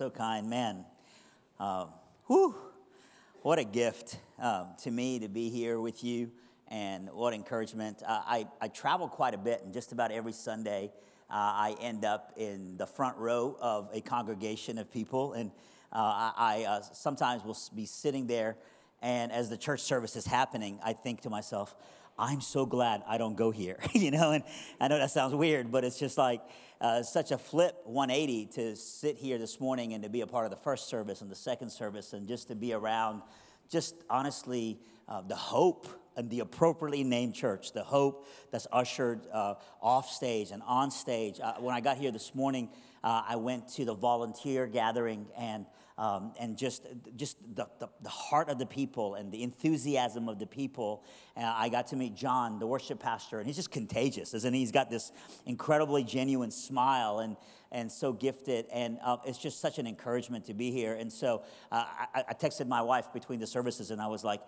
so kind, man. Uh, whew, what a gift um, to me to be here with you, and what encouragement. Uh, I, I travel quite a bit, and just about every Sunday, uh, I end up in the front row of a congregation of people, and uh, I, I uh, sometimes will be sitting there, and as the church service is happening, I think to myself, I'm so glad I don't go here, you know? And I know that sounds weird, but it's just like uh, such a flip 180 to sit here this morning and to be a part of the first service and the second service and just to be around, just honestly, uh, the hope and the appropriately named church, the hope that's ushered uh, off stage and on stage. Uh, when I got here this morning, uh, I went to the volunteer gathering and um, and just, just the, the, the, heart of the people and the enthusiasm of the people. Uh, I got to meet John, the worship pastor, and he's just contagious, isn't he? He's got this incredibly genuine smile and, and so gifted. And uh, it's just such an encouragement to be here. And so uh, I, I texted my wife between the services, and I was like,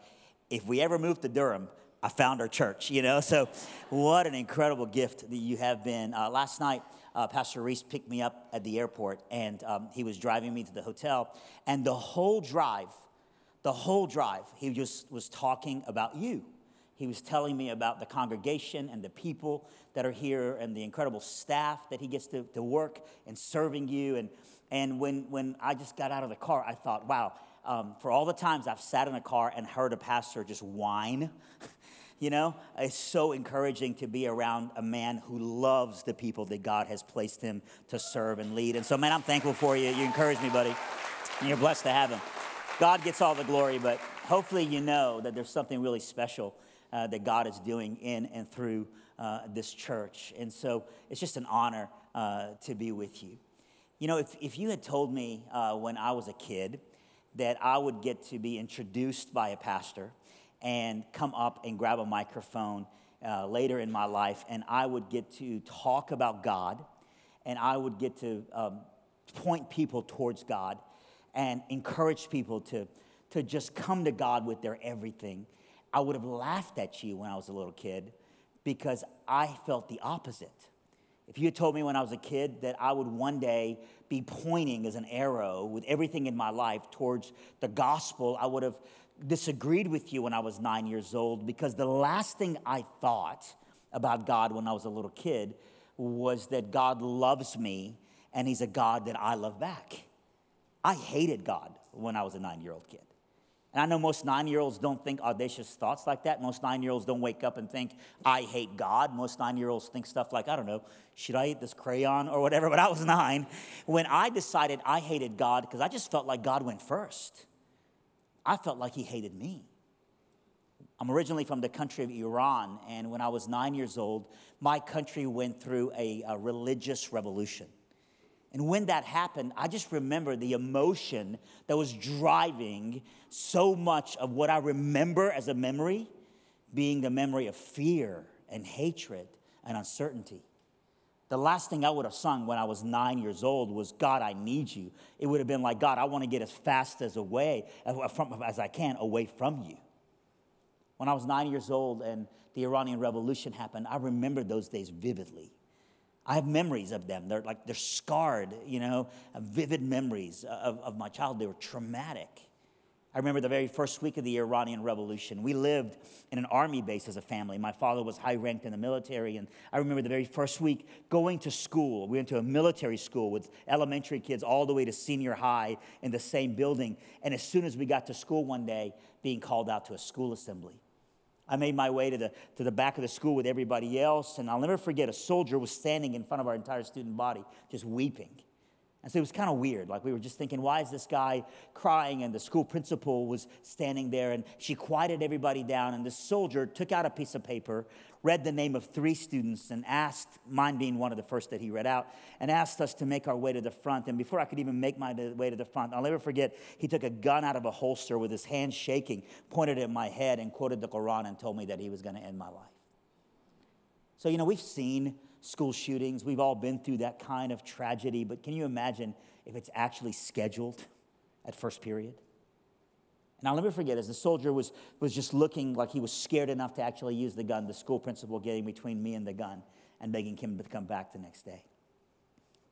if we ever move to Durham, I found our church, you know? So, what an incredible gift that you have been. Uh, last night, uh, Pastor Reese picked me up at the airport and um, he was driving me to the hotel. And the whole drive, the whole drive, he just was talking about you. He was telling me about the congregation and the people that are here and the incredible staff that he gets to, to work and serving you. And, and when, when I just got out of the car, I thought, wow, um, for all the times I've sat in a car and heard a pastor just whine You know, it's so encouraging to be around a man who loves the people that God has placed him to serve and lead. And so, man, I'm thankful for you. You encourage me, buddy. And you're blessed to have him. God gets all the glory, but hopefully you know that there's something really special uh, that God is doing in and through uh, this church. And so it's just an honor uh, to be with you. You know, if, if you had told me uh, when I was a kid that I would get to be introduced by a pastor, and come up and grab a microphone uh, later in my life, and I would get to talk about God, and I would get to um, point people towards God and encourage people to, to just come to God with their everything. I would have laughed at you when I was a little kid because I felt the opposite. If you had told me when I was a kid that I would one day be pointing as an arrow with everything in my life towards the gospel, I would have disagreed with you when I was nine years old because the last thing I thought about God when I was a little kid was that God loves me and He's a God that I love back. I hated God when I was a nine year old kid. And I know most nine year olds don't think audacious thoughts like that. Most nine year olds don't wake up and think, I hate God. Most nine year olds think stuff like, I don't know, should I eat this crayon or whatever? But I was nine when I decided I hated God because I just felt like God went first. I felt like he hated me. I'm originally from the country of Iran, and when I was nine years old, my country went through a, a, religious revolution. And when that happened, I just remember the emotion that was driving so much of what I remember as a memory being the memory of fear and hatred and uncertainty. The last thing I would have sung when I was nine years old was, God, I need you. It would have been like, God, I want to get as fast as away as I can away from you. When I was nine years old and the Iranian Revolution happened, I remember those days vividly. I have memories of them. They're like, they're scarred, you know, vivid memories of, of my child. They were traumatic. I remember the very first week of the Iranian Revolution. We lived in an army base as a family. My father was high ranked in the military, and I remember the very first week going to school. We went to a military school with elementary kids all the way to senior high in the same building. And as soon as we got to school one day, being called out to a school assembly. I made my way to the, to the back of the school with everybody else, and I'll never forget a soldier was standing in front of our entire student body, just weeping. And so it was kind of weird. Like we were just thinking, why is this guy crying? And the school principal was standing there and she quieted everybody down. And the soldier took out a piece of paper, read the name of three students, and asked, mine being one of the first that he read out, and asked us to make our way to the front. And before I could even make my way to the front, I'll never forget, he took a gun out of a holster with his hand shaking, pointed at my head, and quoted the Quran and told me that he was going to end my life. So, you know, we've seen school shootings. We've all been through that kind of tragedy, but can you imagine if it's actually scheduled at first period? And I'll never forget, as the soldier was, was just looking like he was scared enough to actually use the gun, the school principal getting between me and the gun and begging him to come back the next day.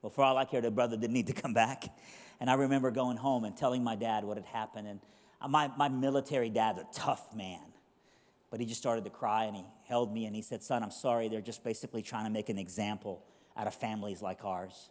Well, for all I care, the brother didn't need to come back. And I remember going home and telling my dad what had happened. And uh, my, my military dad's a tough man. But he just started to cry and he held me and he said, Son, I'm sorry. They're just basically trying to make an example out of families like ours.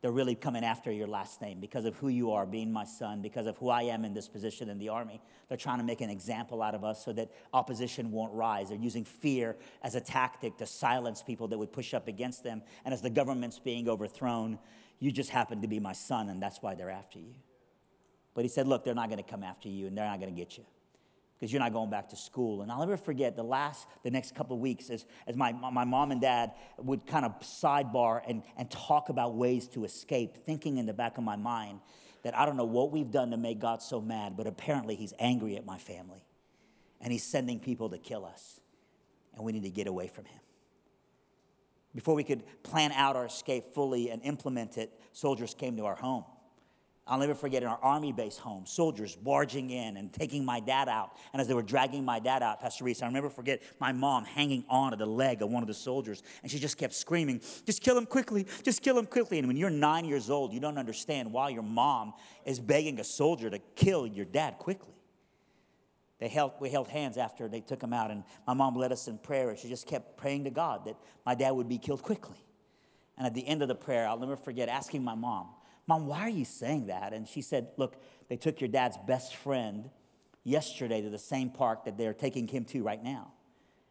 They're really coming after your last name because of who you are, being my son, because of who I am in this position in the army. They're trying to make an example out of us so that opposition won't rise. They're using fear as a tactic to silence people that would push up against them. And as the government's being overthrown, you just happen to be my son, and that's why they're after you. But he said, Look, they're not going to come after you, and they're not going to get you because you're not going back to school. And I'll never forget the last, the next couple of weeks as, as my, my mom and dad would kind of sidebar and, and talk about ways to escape, thinking in the back of my mind that I don't know what we've done to make God so mad, but apparently he's angry at my family and he's sending people to kill us. And we need to get away from him. Before we could plan out our escape fully and implement it, soldiers came to our home. I'll never forget in our army base home, soldiers barging in and taking my dad out. And as they were dragging my dad out, Pastor Reese, I remember forget my mom hanging on to the leg of one of the soldiers. And she just kept screaming, just kill him quickly, just kill him quickly. And when you're nine years old, you don't understand why your mom is begging a soldier to kill your dad quickly. They held, we held hands after they took him out, and my mom led us in prayer. And she just kept praying to God that my dad would be killed quickly. And at the end of the prayer, I'll never forget asking my mom, Mom, why are you saying that? And she said, Look, they took your dad's best friend yesterday to the same park that they're taking him to right now.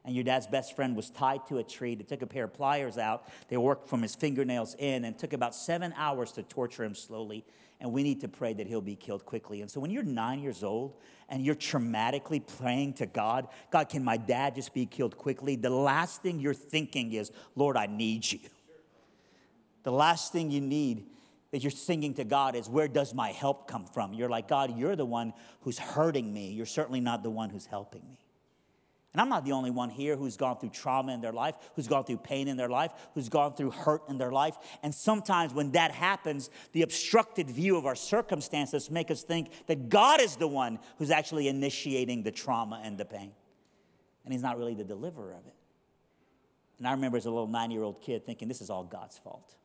And your dad's best friend was tied to a tree. They took a pair of pliers out. They worked from his fingernails in and took about seven hours to torture him slowly. And we need to pray that he'll be killed quickly. And so when you're nine years old and you're traumatically praying to God, God, can my dad just be killed quickly? The last thing you're thinking is, Lord, I need you. The last thing you need that you're singing to God is, Where does my help come from? You're like, God, you're the one who's hurting me. You're certainly not the one who's helping me. And I'm not the only one here who's gone through trauma in their life, who's gone through pain in their life, who's gone through hurt in their life. And sometimes when that happens, the obstructed view of our circumstances make us think that God is the one who's actually initiating the trauma and the pain. And he's not really the deliverer of it. And I remember as a little nine year old kid thinking, this is all God's fault.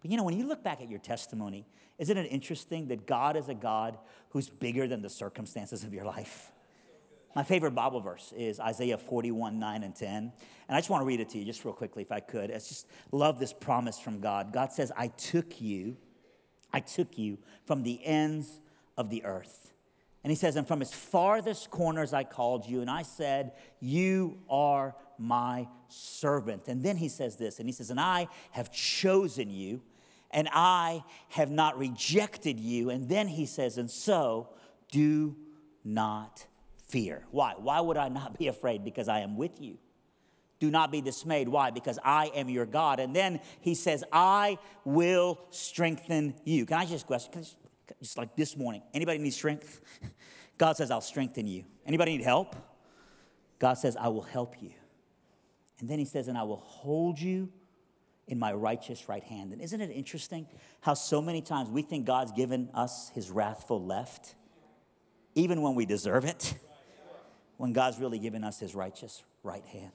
But you know, when you look back at your testimony, isn't it interesting that God is a God who's bigger than the circumstances of your life? My favorite Bible verse is Isaiah 41, 9 and 10. And I just want to read it to you just real quickly if I could. I just love this promise from God. God says, I took you, I took you from the ends of the earth. And he says, and from its farthest corners I called you, and I said, You are my servant. And then he says this, and he says, And I have chosen you and I have not rejected you. And then he says, and so do not fear. Why? Why would I not be afraid? Because I am with you. Do not be dismayed. Why? Because I am your God. And then he says, I will strengthen you. Can I just question? Just like this morning, anybody need strength? God says, I'll strengthen you. Anybody need help? God says, I will help you. And then he says, and I will hold you in my righteous right hand. And isn't it interesting how so many times we think God's given us his wrathful left, even when we deserve it, when God's really given us his righteous right hand?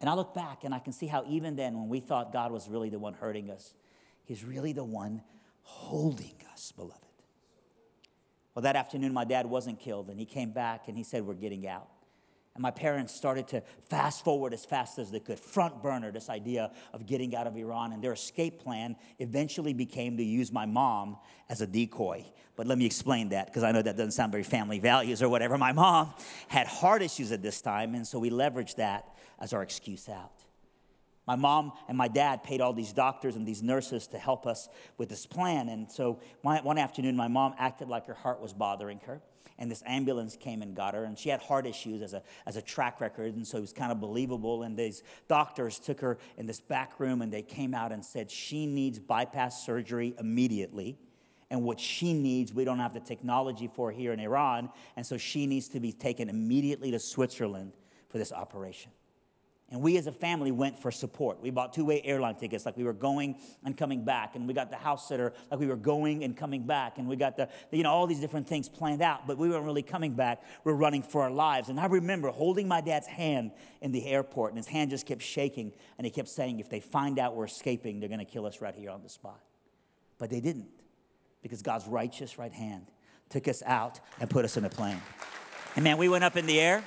And I look back and I can see how even then, when we thought God was really the one hurting us, he's really the one holding us, beloved. Well, that afternoon, my dad wasn't killed, and he came back and he said, We're getting out. And my parents started to fast forward as fast as they could, front burner this idea of getting out of Iran. And their escape plan eventually became to use my mom as a decoy. But let me explain that because I know that doesn't sound very family values or whatever. My mom had heart issues at this time, and so we leveraged that as our excuse out. My mom and my dad paid all these doctors and these nurses to help us with this plan. And so one afternoon, my mom acted like her heart was bothering her and this ambulance came and got her and she had heart issues as a, as a track record and so it was kind of believable and these doctors took her in this back room and they came out and said she needs bypass surgery immediately and what she needs we don't have the technology for here in iran and so she needs to be taken immediately to switzerland for this operation and we as a family went for support. We bought two way airline tickets, like we were going and coming back. And we got the house sitter, like we were going and coming back. And we got the, you know, all these different things planned out, but we weren't really coming back. We we're running for our lives. And I remember holding my dad's hand in the airport, and his hand just kept shaking. And he kept saying, if they find out we're escaping, they're going to kill us right here on the spot. But they didn't because God's righteous right hand took us out and put us in a plane. And man, we went up in the air.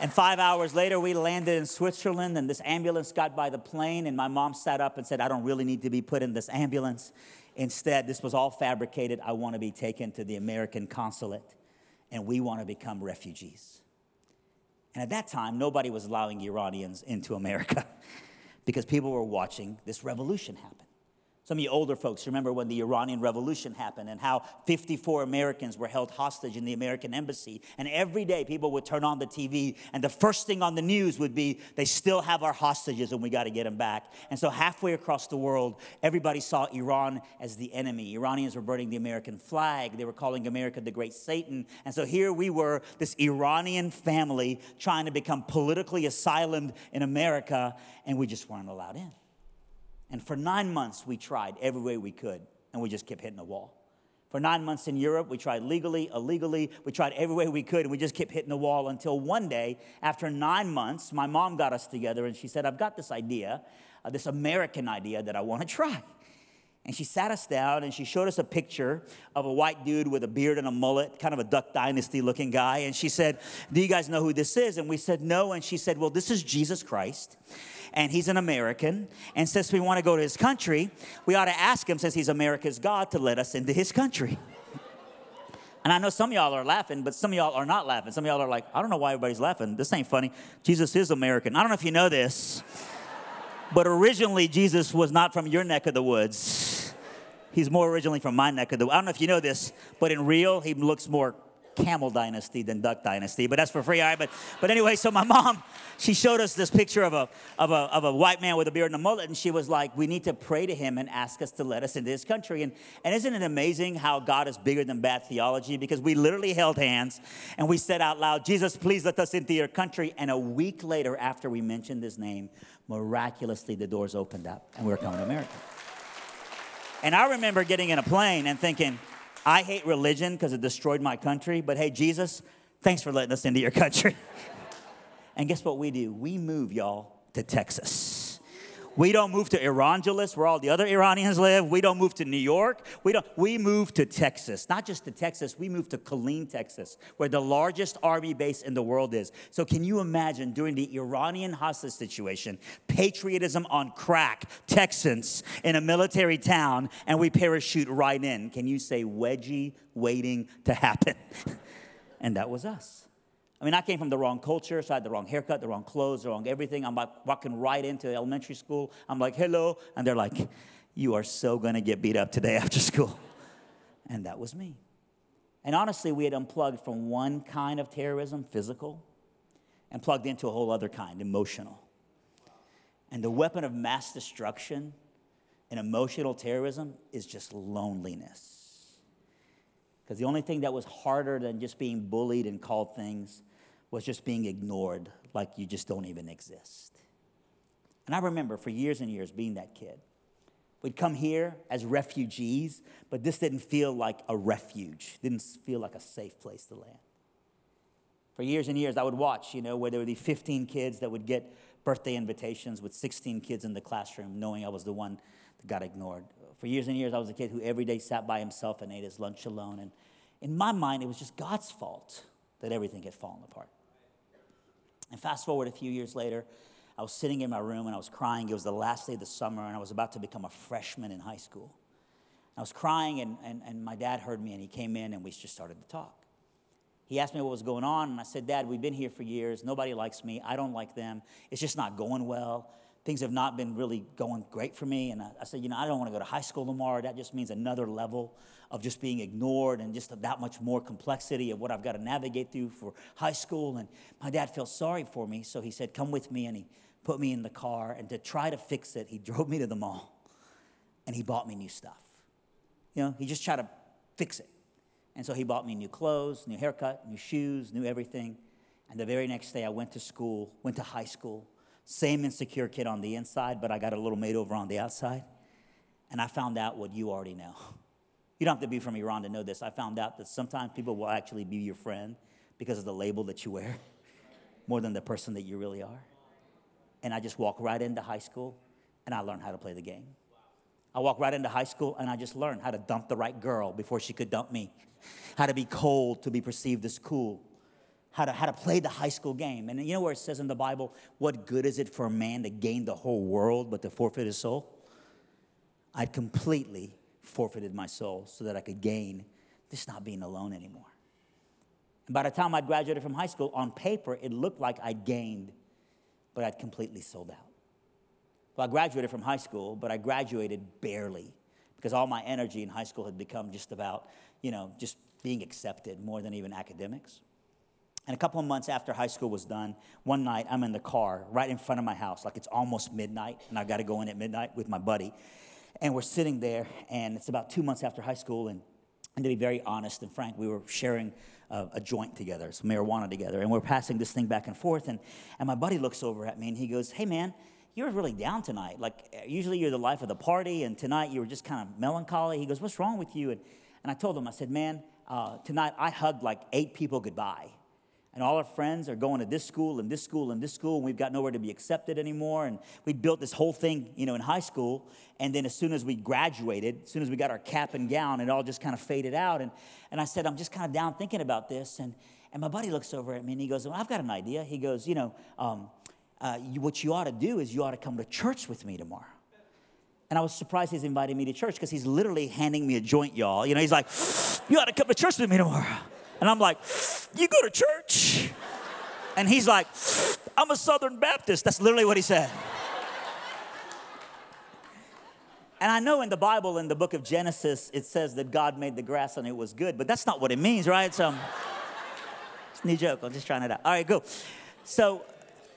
And five hours later, we landed in Switzerland, and this ambulance got by the plane. And my mom sat up and said, I don't really need to be put in this ambulance. Instead, this was all fabricated. I want to be taken to the American consulate, and we want to become refugees. And at that time, nobody was allowing Iranians into America because people were watching this revolution happen. Some of you older folks remember when the Iranian Revolution happened and how 54 Americans were held hostage in the American embassy. And every day people would turn on the TV, and the first thing on the news would be, They still have our hostages and we got to get them back. And so, halfway across the world, everybody saw Iran as the enemy. Iranians were burning the American flag, they were calling America the great Satan. And so, here we were, this Iranian family trying to become politically asylum in America, and we just weren't allowed in. And for nine months, we tried every way we could, and we just kept hitting the wall. For nine months in Europe, we tried legally, illegally, we tried every way we could, and we just kept hitting the wall until one day, after nine months, my mom got us together and she said, I've got this idea, uh, this American idea that I want to try. And she sat us down and she showed us a picture of a white dude with a beard and a mullet, kind of a Duck Dynasty looking guy. And she said, Do you guys know who this is? And we said, No. And she said, Well, this is Jesus Christ and he's an American. And since we want to go to his country, we ought to ask him, since he's America's God, to let us into his country. And I know some of y'all are laughing, but some of y'all are not laughing. Some of y'all are like, I don't know why everybody's laughing. This ain't funny. Jesus is American. I don't know if you know this, but originally Jesus was not from your neck of the woods. He's more originally from my neck of the. I don't know if you know this, but in real, he looks more camel dynasty than duck dynasty, but that's for free, all right? But, but anyway, so my mom, she showed us this picture of a, of, a, of a white man with a beard and a mullet, and she was like, we need to pray to him and ask us to let us into his country. And, and isn't it amazing how God is bigger than bad theology? Because we literally held hands and we said out loud, Jesus, please let us into your country. And a week later, after we mentioned his name, miraculously the doors opened up and we were coming to America. And I remember getting in a plane and thinking, I hate religion because it destroyed my country, but hey, Jesus, thanks for letting us into your country. and guess what we do? We move, y'all, to Texas. We don't move to Erangeles, where all the other Iranians live. We don't move to New York. We don't. We move to Texas. Not just to Texas. We move to Killeen, Texas, where the largest army base in the world is. So can you imagine during the Iranian hostage situation, patriotism on crack, Texans in a military town, and we parachute right in? Can you say wedgie waiting to happen? and that was us. I mean, I came from the wrong culture, so I had the wrong haircut, the wrong clothes, the wrong everything. I'm like walking right into elementary school. I'm like, hello. And they're like, you are so gonna get beat up today after school. And that was me. And honestly, we had unplugged from one kind of terrorism, physical, and plugged into a whole other kind, emotional. And the weapon of mass destruction and emotional terrorism is just loneliness. Because the only thing that was harder than just being bullied and called things was just being ignored like you just don't even exist. And I remember for years and years being that kid. We'd come here as refugees, but this didn't feel like a refuge, didn't feel like a safe place to land. For years and years, I would watch, you know, where there would be 15 kids that would get birthday invitations with 16 kids in the classroom, knowing I was the one that got ignored. For years and years, I was a kid who every day sat by himself and ate his lunch alone. And in my mind, it was just God's fault that everything had fallen apart. And fast forward a few years later, I was sitting in my room and I was crying. It was the last day of the summer, and I was about to become a freshman in high school. I was crying, and, and, and my dad heard me, and he came in, and we just started to talk. He asked me what was going on, and I said, Dad, we've been here for years. Nobody likes me. I don't like them. It's just not going well. Things have not been really going great for me. And I, I said, You know, I don't want to go to high school tomorrow. That just means another level of just being ignored and just that much more complexity of what I've got to navigate through for high school. And my dad felt sorry for me, so he said, Come with me. And he put me in the car. And to try to fix it, he drove me to the mall and he bought me new stuff. You know, he just tried to fix it. And so he bought me new clothes, new haircut, new shoes, new everything. And the very next day, I went to school, went to high school. Same insecure kid on the inside, but I got a little made over on the outside. And I found out what you already know. You don't have to be from Iran to know this. I found out that sometimes people will actually be your friend because of the label that you wear more than the person that you really are. And I just walked right into high school and I learned how to play the game. I walked right into high school and I just learned how to dump the right girl before she could dump me, how to be cold to be perceived as cool, how to, how to play the high school game. And you know where it says in the Bible, what good is it for a man to gain the whole world but to forfeit his soul? I'd completely forfeited my soul so that I could gain just not being alone anymore. And by the time I graduated from high school, on paper, it looked like I'd gained, but I'd completely sold out. Well, I graduated from high school, but I graduated barely because all my energy in high school had become just about, you know, just being accepted more than even academics. And a couple of months after high school was done, one night I'm in the car right in front of my house, like it's almost midnight, and I got to go in at midnight with my buddy. And we're sitting there, and it's about two months after high school, and, and to be very honest and frank, we were sharing a, a joint together, some marijuana together, and we're passing this thing back and forth. And, and my buddy looks over at me and he goes, Hey man, you're really down tonight. Like, usually you're the life of the party, and tonight you were just kind of melancholy. He goes, What's wrong with you? And, and I told him, I said, Man, uh, tonight I hugged like eight people goodbye and all our friends are going to this school and this school and this school and we've got nowhere to be accepted anymore. And we built this whole thing you know in high school. And then as soon as we graduated as soon as we got our cap and gown it all just kind of faded out. And, and i said i'm just kind of down thinking about this. And, and my buddy looks over at me and he goes well, i've got an idea. He goes you know um, uh, you, what you ought to do is you ought to come to church with me tomorrow. And I was surprised he's inviting me to church because he's literally handing me a joint, y'all. You know, he's like, You ought to come to church with me tomorrow. And I'm like, You go to church? And he's like, I'm a Southern Baptist. That's literally what he said. And I know in the Bible, in the book of Genesis, it says that God made the grass and it was good, but that's not what it means, right? So, it's a new joke. I'm just trying it out. All right, go. So,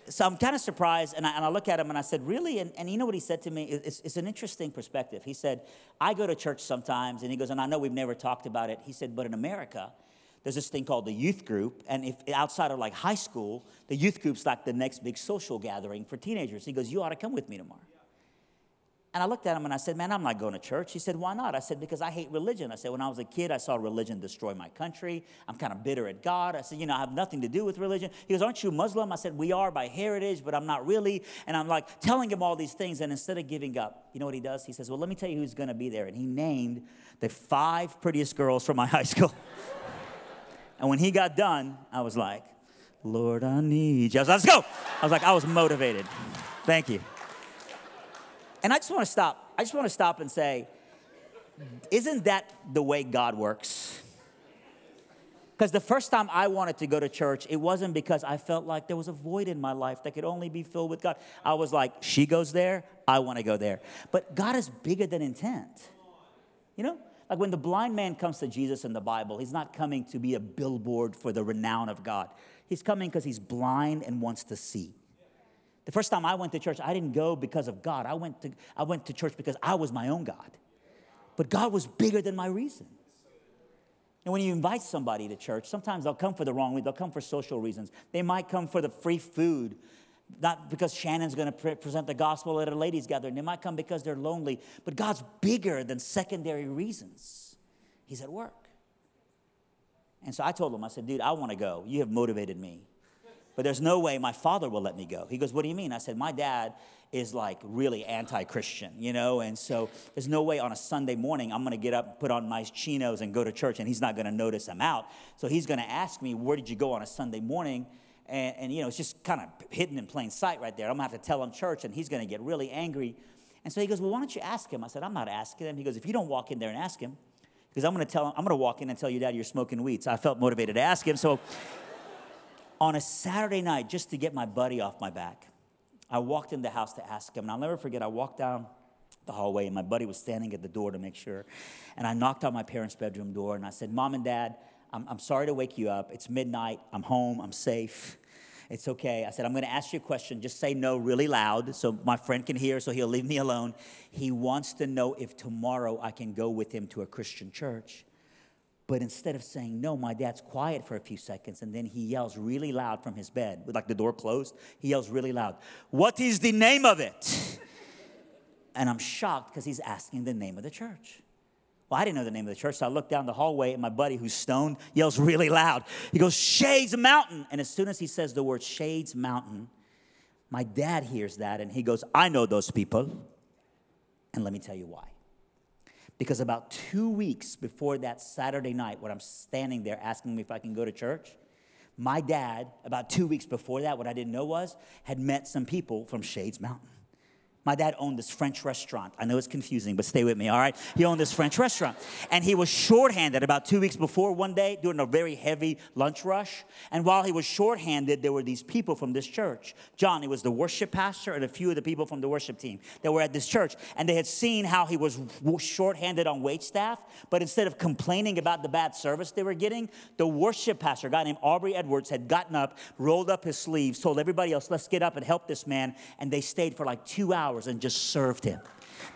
so I'm kind of surprised, and I, and I, look at him and I said, Really? And, and you know what he said to me? It's, it's an interesting perspective. He said, I go to church sometimes, and he goes, And I know we've never talked about it. He said, But in America, there's this thing called the youth group and if outside of like high school the youth group's like the next big social gathering for teenagers. He goes you ought to come with me tomorrow. And i looked at him and i said man i'm not going to church. He said why not? I said because i hate religion. I said when i was a kid i saw religion destroy my country. I'm kind of bitter at god. I said you know i have nothing to do with religion. He goes aren't you muslim? I said we are by heritage but i'm not really. And i'm like telling him all these things and instead of giving up you know what he does? He says well let me tell you who's going to be there. And he named the five prettiest girls from my high school and when he got done, I was like, Lord, I need you. I was like, let's go. I was like, I was motivated. Thank you. And I just want to stop. I just want to stop and say, isn't that the way God works? Because the first time I wanted to go to church, it wasn't because I felt like there was a void in my life that could only be filled with God. I was like, she goes there, I want to go there. But God is bigger than intent. You know? Like when the blind man comes to Jesus in the Bible, he's not coming to be a billboard for the renown of God. He's coming because he's blind and wants to see. The first time I went to church, I didn't go because of God. I went to, I went to church because I was my own God. But God was bigger than my reason. And when you invite somebody to church, sometimes they'll come for the wrong reason. They'll come for social reasons. They might come for the free food not because Shannon's going to pre- present the gospel at a ladies' gathering. They might come because they're lonely. But God's bigger than secondary reasons. He's at work. And so I told him, I said, dude, I want to go. You have motivated me. But there's no way my father will let me go. He goes, What do you mean? I said, My dad is like really anti Christian, you know? And so there's no way on a Sunday morning I'm gonna get up, put on nice chinos, and go to church, and he's not gonna notice I'm out. So he's gonna ask me, Where did you go on a Sunday morning? And, and, you know, it's just kind of hidden in plain sight right there. I'm going to have to tell him church, and he's going to get really angry. And so he goes, Well, why don't you ask him? I said, I'm not asking him. He goes, If you don't walk in there and ask him, because I'm going to tell him, I'm going to walk in and tell your dad you're smoking weed. So I felt motivated to ask him. So on a Saturday night, just to get my buddy off my back, I walked in the house to ask him. And I'll never forget, I walked down the hallway, and my buddy was standing at the door to make sure. And I knocked on my parents' bedroom door, and I said, Mom and Dad, I'm, I'm sorry to wake you up. It's midnight. I'm home. I'm safe. It's okay. I said, I'm going to ask you a question. Just say no really loud so my friend can hear, so he'll leave me alone. He wants to know if tomorrow I can go with him to a Christian church. But instead of saying no, my dad's quiet for a few seconds and then he yells really loud from his bed, with like the door closed. He yells really loud, What is the name of it? and I'm shocked because he's asking the name of the church. Well, I didn't know the name of the church, so I looked down the hallway, and my buddy, who's stoned, yells really loud. He goes, Shades Mountain. And as soon as he says the word Shades Mountain, my dad hears that, and he goes, I know those people. And let me tell you why. because about two weeks before that Saturday night, when I'm standing there asking me if I can go to church, my dad, about two weeks before that, what I didn't know was, had met some people from Shades Mountain. My dad owned this French restaurant. I know it's confusing, but stay with me, all right? He owned this French restaurant. And he was shorthanded about two weeks before one day during a very heavy lunch rush. And while he was shorthanded, there were these people from this church. John, he was the worship pastor, and a few of the people from the worship team that were at this church. And they had seen how he was shorthanded on wait staff. But instead of complaining about the bad service they were getting, the worship pastor, a guy named Aubrey Edwards, had gotten up, rolled up his sleeves, told everybody else, let's get up and help this man. And they stayed for like two hours hours and just served him.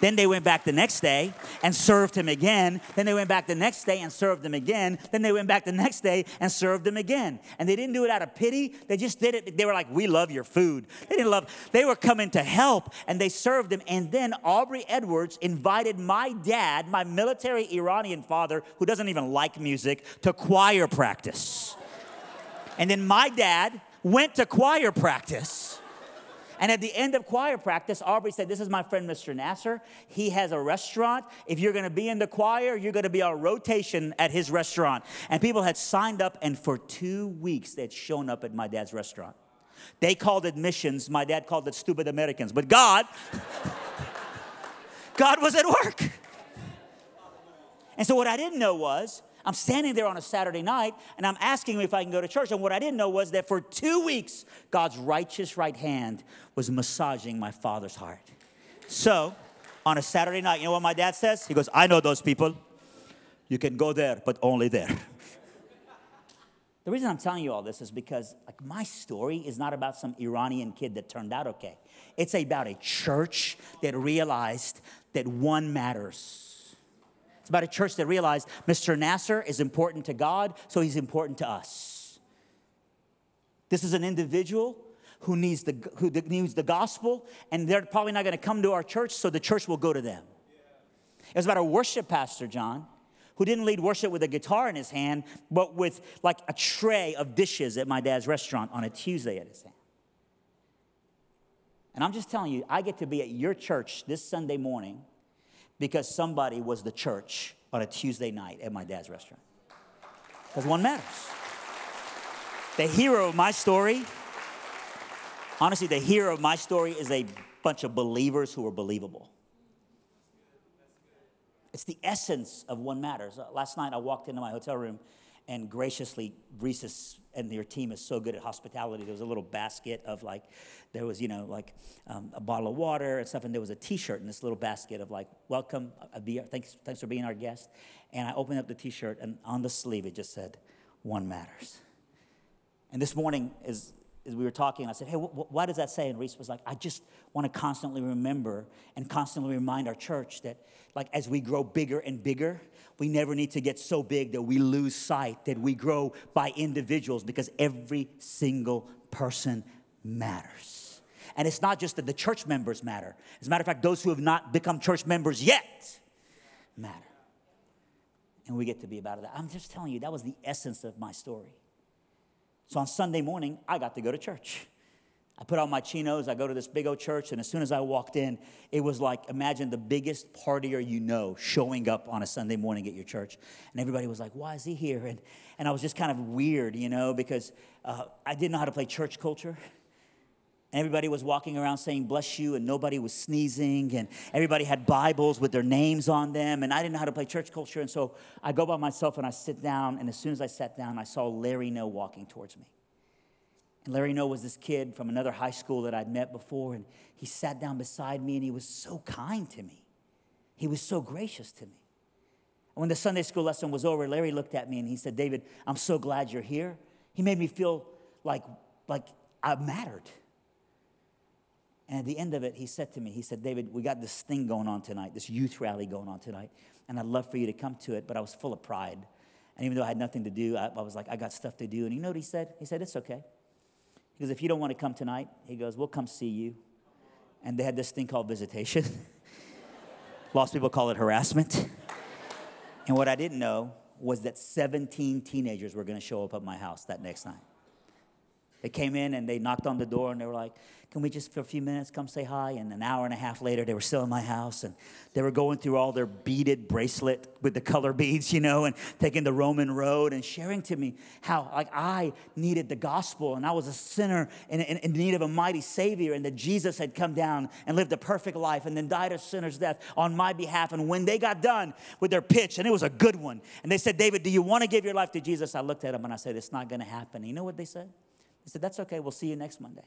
Then they went back the next day and served him again. Then they went back the next day and served him again. Then they went back the next day and served him again. And they didn't do it out of pity. They just did it. They were like, "We love your food." They didn't love. They were coming to help, and they served him. And then Aubrey Edwards invited my dad, my military Iranian father, who doesn't even like music, to choir practice. And then my dad went to choir practice. And at the end of choir practice, Aubrey said, This is my friend Mr. Nasser. He has a restaurant. If you're gonna be in the choir, you're gonna be on rotation at his restaurant. And people had signed up, and for two weeks, they had shown up at my dad's restaurant. They called it missions. My dad called it stupid Americans. But God, God was at work. And so what I didn't know was I'm standing there on a Saturday night and I'm asking him if I can go to church. And what I didn't know was that for two weeks, God's righteous right hand was massaging my father's heart. So, on a Saturday night, you know what my dad says? He goes, I know those people. You can go there, but only there. the reason I'm telling you all this is because like my story is not about some Iranian kid that turned out okay. It's about a church that realized that one matters it's about a church that realized Mr. Nasser is important to God, so he's important to us. This is an individual who needs the, who needs the gospel, and they're probably not going to come to our church, so the church will go to them. It was about a worship pastor, John, who didn't lead worship with a guitar in his hand, but with like a tray of dishes at my dad's restaurant on a Tuesday at his hand. And I'm just telling you, I get to be at your church this Sunday morning because somebody was the church on a Tuesday night at my dad's restaurant. Because one matters. The hero of my story, honestly, the hero of my story is a bunch of believers who are believable. It's the essence of one matters. Last night I walked into my hotel room and graciously, Reese's and their team is so good at hospitality. There was a little basket of like, there was, you know, like um, a bottle of water and stuff, and there was a t shirt in this little basket of like, welcome, uh, be, thanks, thanks for being our guest. And I opened up the t shirt, and on the sleeve it just said, one matters. And this morning, as we were talking, I said, hey, wh- why does that say? And Reese was like, I just want to constantly remember and constantly remind our church that, like, as we grow bigger and bigger, we never need to get so big that we lose sight that we grow by individuals because every single person matters. And it's not just that the church members matter. As a matter of fact, those who have not become church members yet matter. And we get to be about that. I'm just telling you, that was the essence of my story. So on Sunday morning, I got to go to church. I put on my chinos, I go to this big old church, and as soon as I walked in, it was like imagine the biggest partier you know showing up on a Sunday morning at your church. And everybody was like, Why is he here? And, and I was just kind of weird, you know, because uh, I didn't know how to play church culture. And everybody was walking around saying, Bless you, and nobody was sneezing, and everybody had Bibles with their names on them, and I didn't know how to play church culture. And so I go by myself and I sit down, and as soon as I sat down, I saw Larry No walking towards me. And Larry No was this kid from another high school that I'd met before, and he sat down beside me and he was so kind to me. He was so gracious to me. And when the Sunday school lesson was over, Larry looked at me and he said, David, I'm so glad you're here. He made me feel like, like I mattered. And at the end of it, he said to me, he said, David, we got this thing going on tonight, this youth rally going on tonight, and I'd love for you to come to it, but I was full of pride. And even though I had nothing to do, I, I was like, I got stuff to do. And you know what he said? He said, It's okay. He goes, if you don't want to come tonight, he goes, we'll come see you. And they had this thing called visitation. Lost people call it harassment. And what I didn't know was that 17 teenagers were going to show up at my house that next night. They came in and they knocked on the door and they were like, Can we just for a few minutes come say hi? And an hour and a half later, they were still in my house and they were going through all their beaded bracelet with the color beads, you know, and taking the Roman road and sharing to me how like I needed the gospel and I was a sinner in, in, in need of a mighty Savior and that Jesus had come down and lived a perfect life and then died a sinner's death on my behalf. And when they got done with their pitch, and it was a good one, and they said, David, do you want to give your life to Jesus? I looked at them and I said, It's not going to happen. And you know what they said? They said, That's okay, we'll see you next Monday.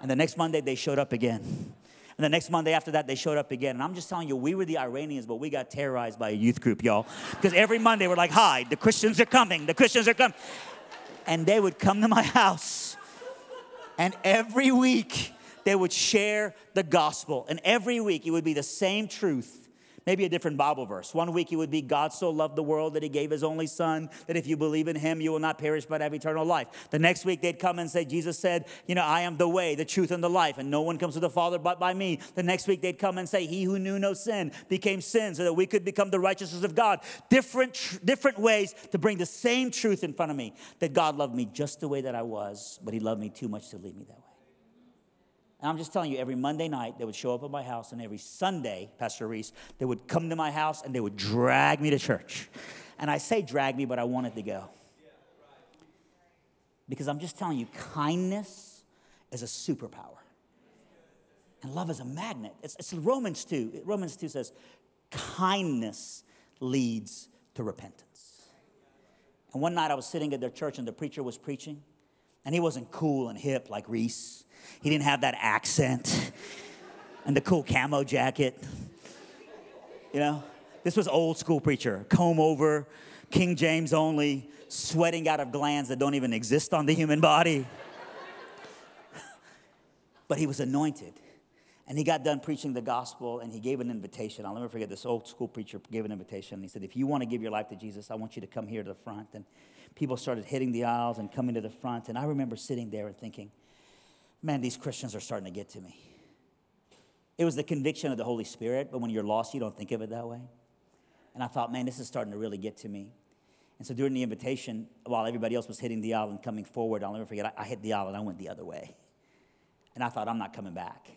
And the next Monday, they showed up again. And the next Monday after that, they showed up again. And I'm just telling you, we were the Iranians, but we got terrorized by a youth group, y'all. Because every Monday, we're like, hi, the Christians are coming, the Christians are coming. And they would come to my house. And every week, they would share the gospel. And every week, it would be the same truth maybe a different Bible verse. One week it would be God so loved the world that he gave his only son, that if you believe in him, you will not perish but have eternal life. The next week they'd come and say, Jesus said, You know, I am the way, the truth, and the life, and no one comes to the Father but by me. The next week they'd come and say, He who knew no sin became sin so that we could become the righteousness of God. Different, different ways to bring the same truth in front of me that God loved me just the way that I was, but he loved me too much to leave me that way. And I'm just telling you, every Monday night, they would show up at my house, and every Sunday, Pastor Reese, they would come to my house and they would drag me to church. And I say drag me, but I wanted to go. Because I'm just telling you, kindness is a superpower. And love is a magnet. It's, it's Romans 2. Romans 2 says, kindness leads to repentance. And one night I was sitting at their church and the preacher was preaching, and he wasn't cool and hip like Reese. He didn't have that accent and the cool camo jacket. You know, this was old school preacher, comb over, King James only, sweating out of glands that don't even exist on the human body. but he was anointed. And he got done preaching the gospel and he gave an invitation. I'll never forget this old school preacher gave an invitation. He said, If you want to give your life to Jesus, I want you to come here to the front. And people started hitting the aisles and coming to the front. And I remember sitting there and thinking, man, these Christians are starting to get to me. It was the conviction of the Holy Spirit, but when you're lost, you don't think of it that way. And I thought, man, this is starting to really get to me. And so during the invitation, while everybody else was hitting the aisle and coming forward, I'll never forget, I, I hit the aisle and I went the other way. And I thought, I'm not coming back.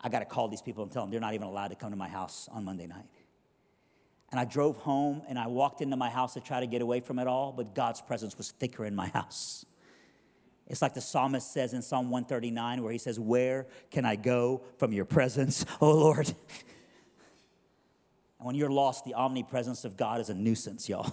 I got to call these people and tell them they're not even allowed to come to my house on Monday night. And I drove home and I walked into my house to try to get away from it all, but God's presence was thicker in my house. It's like the psalmist says in Psalm 139, where he says, Where can I go from your presence, oh Lord? And when you're lost, the omnipresence of God is a nuisance, y'all.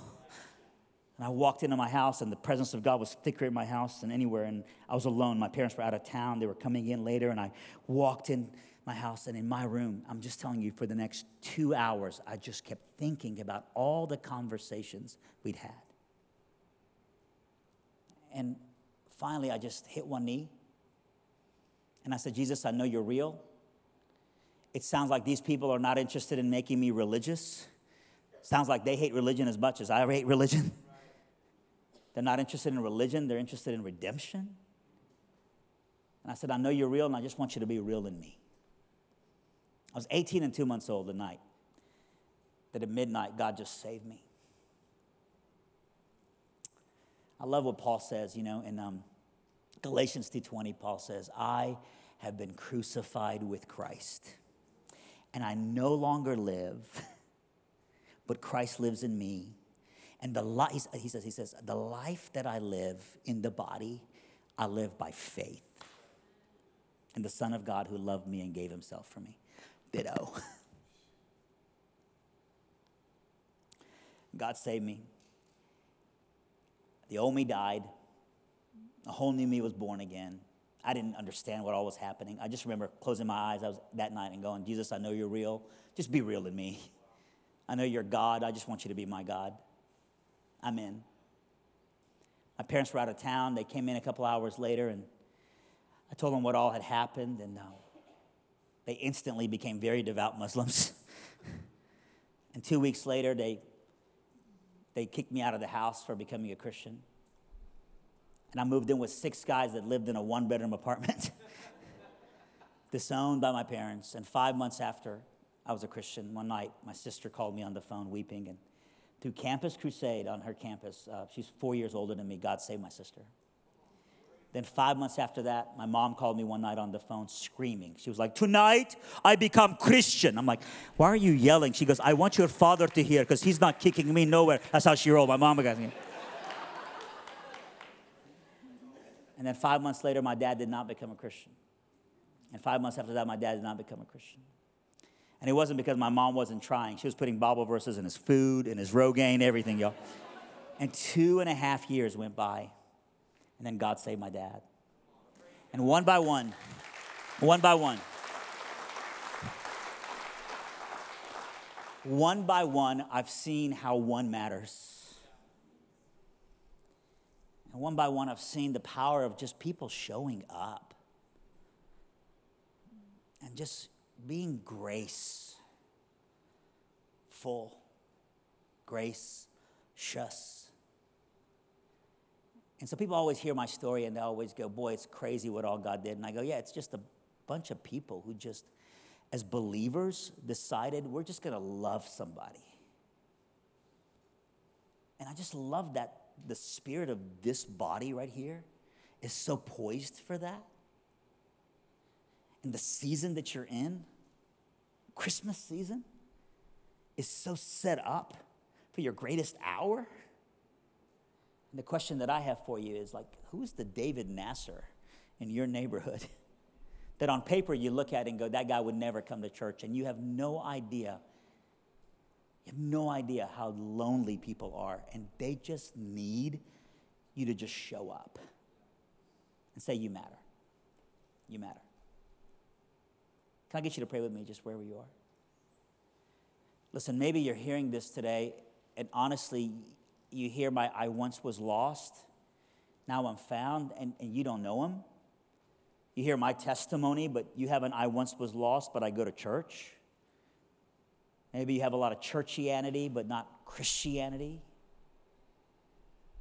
And I walked into my house, and the presence of God was thicker in my house than anywhere. And I was alone. My parents were out of town. They were coming in later, and I walked in my house and in my room. I'm just telling you, for the next two hours, I just kept thinking about all the conversations we'd had. And finally, I just hit one knee and I said, Jesus, I know you're real. It sounds like these people are not interested in making me religious. Sounds like they hate religion as much as I hate religion. They're not interested in religion, they're interested in redemption. And I said, I know you're real, and I just want you to be real in me. I was 18 and two months old the night that at midnight God just saved me. I love what Paul says, you know, in um, Galatians 2.20, Paul says, I have been crucified with Christ, and I no longer live, but Christ lives in me. And the life, he says, he says, the life that I live in the body, I live by faith in the Son of God who loved me and gave himself for me. Ditto. God saved me. The old me died. A whole new me was born again. I didn't understand what all was happening. I just remember closing my eyes I was that night and going, Jesus, I know you're real. Just be real in me. I know you're God. I just want you to be my God. I'm in. My parents were out of town. They came in a couple hours later, and I told them what all had happened, and uh, they instantly became very devout Muslims. and two weeks later, they they kicked me out of the house for becoming a Christian. And I moved in with six guys that lived in a one bedroom apartment, disowned by my parents. And five months after I was a Christian, one night my sister called me on the phone weeping. And through Campus Crusade on her campus, uh, she's four years older than me, God saved my sister. Then, five months after that, my mom called me one night on the phone screaming. She was like, Tonight I become Christian. I'm like, Why are you yelling? She goes, I want your father to hear because he's not kicking me nowhere. That's how she rolled. My mom got me. and then, five months later, my dad did not become a Christian. And five months after that, my dad did not become a Christian. And it wasn't because my mom wasn't trying. She was putting Bible verses in his food, in his Rogaine, everything, y'all. And two and a half years went by. And then God saved my dad. And one by one, one by one, one by one, I've seen how one matters. And one by one, I've seen the power of just people showing up and just being grace full, grace, shus. And so people always hear my story and they always go, Boy, it's crazy what all God did. And I go, Yeah, it's just a bunch of people who just, as believers, decided we're just gonna love somebody. And I just love that the spirit of this body right here is so poised for that. And the season that you're in, Christmas season, is so set up for your greatest hour. And the question that I have for you is like, who's the David Nasser in your neighborhood? that on paper you look at and go, that guy would never come to church, and you have no idea. You have no idea how lonely people are, and they just need you to just show up and say, You matter. You matter. Can I get you to pray with me just wherever you are? Listen, maybe you're hearing this today, and honestly, you hear my I once was lost, now I'm found, and, and you don't know him. You hear my testimony, but you have an I once was lost, but I go to church. Maybe you have a lot of churchianity, but not Christianity.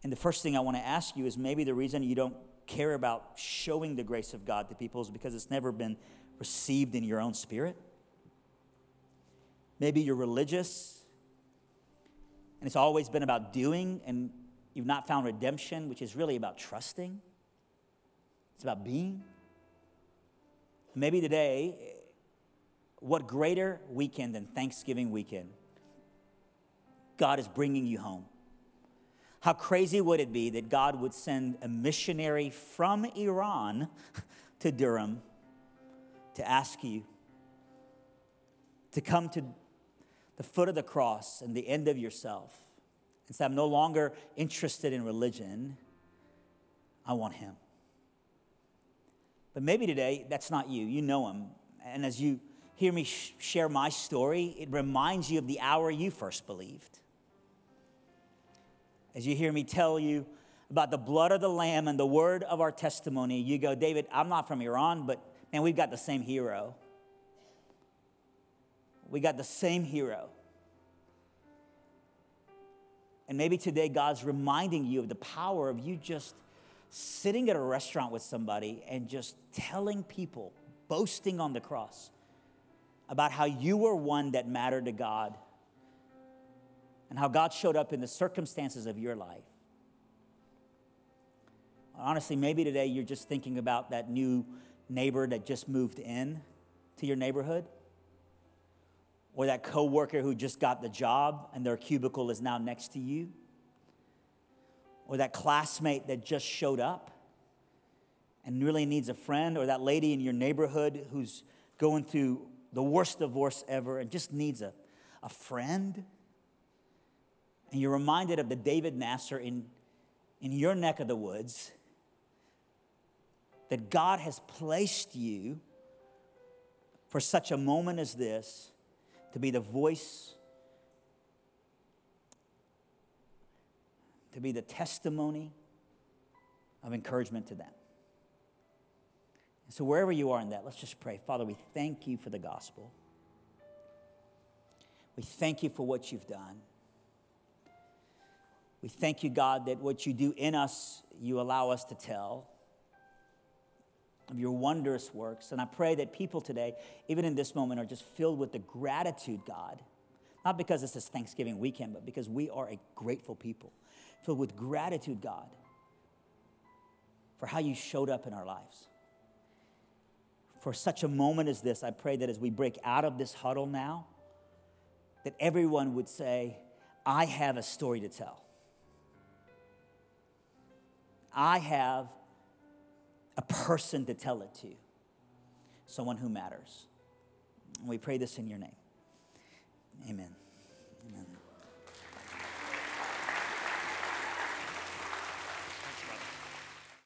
And the first thing I want to ask you is maybe the reason you don't care about showing the grace of God to people is because it's never been received in your own spirit. Maybe you're religious and it's always been about doing, and you've not found redemption, which is really about trusting. It's about being. Maybe today, what greater weekend than Thanksgiving weekend? God is bringing you home. How crazy would it be that God would send a missionary from Iran to Durham to ask you to come to the foot of the cross and the end of yourself and say, I'm no longer interested in religion, I want Him. But maybe today that's not you. You know Him. And as you hear me sh- share my story, it reminds you of the hour you first believed. As you hear me tell you about the blood of the Lamb and the word of our testimony, you go, David, I'm not from Iran, but man, we've got the same hero. We got the same hero. And maybe today God's reminding you of the power of you just sitting at a restaurant with somebody and just telling people, boasting on the cross, about how you were one that mattered to God and how God showed up in the circumstances of your life. Honestly, maybe today you're just thinking about that new neighbor that just moved in to your neighborhood or that coworker who just got the job and their cubicle is now next to you, or that classmate that just showed up and really needs a friend, or that lady in your neighborhood who's going through the worst divorce ever and just needs a, a friend. And you're reminded of the David Nasser in, in your neck of the woods that God has placed you for such a moment as this to be the voice, to be the testimony of encouragement to them. And so, wherever you are in that, let's just pray. Father, we thank you for the gospel. We thank you for what you've done. We thank you, God, that what you do in us, you allow us to tell of your wondrous works. And I pray that people today, even in this moment, are just filled with the gratitude, God. Not because this is Thanksgiving weekend, but because we are a grateful people, filled with gratitude, God, for how you showed up in our lives. For such a moment as this, I pray that as we break out of this huddle now, that everyone would say, I have a story to tell. I have a person to tell it to, someone who matters. And we pray this in your name. Amen.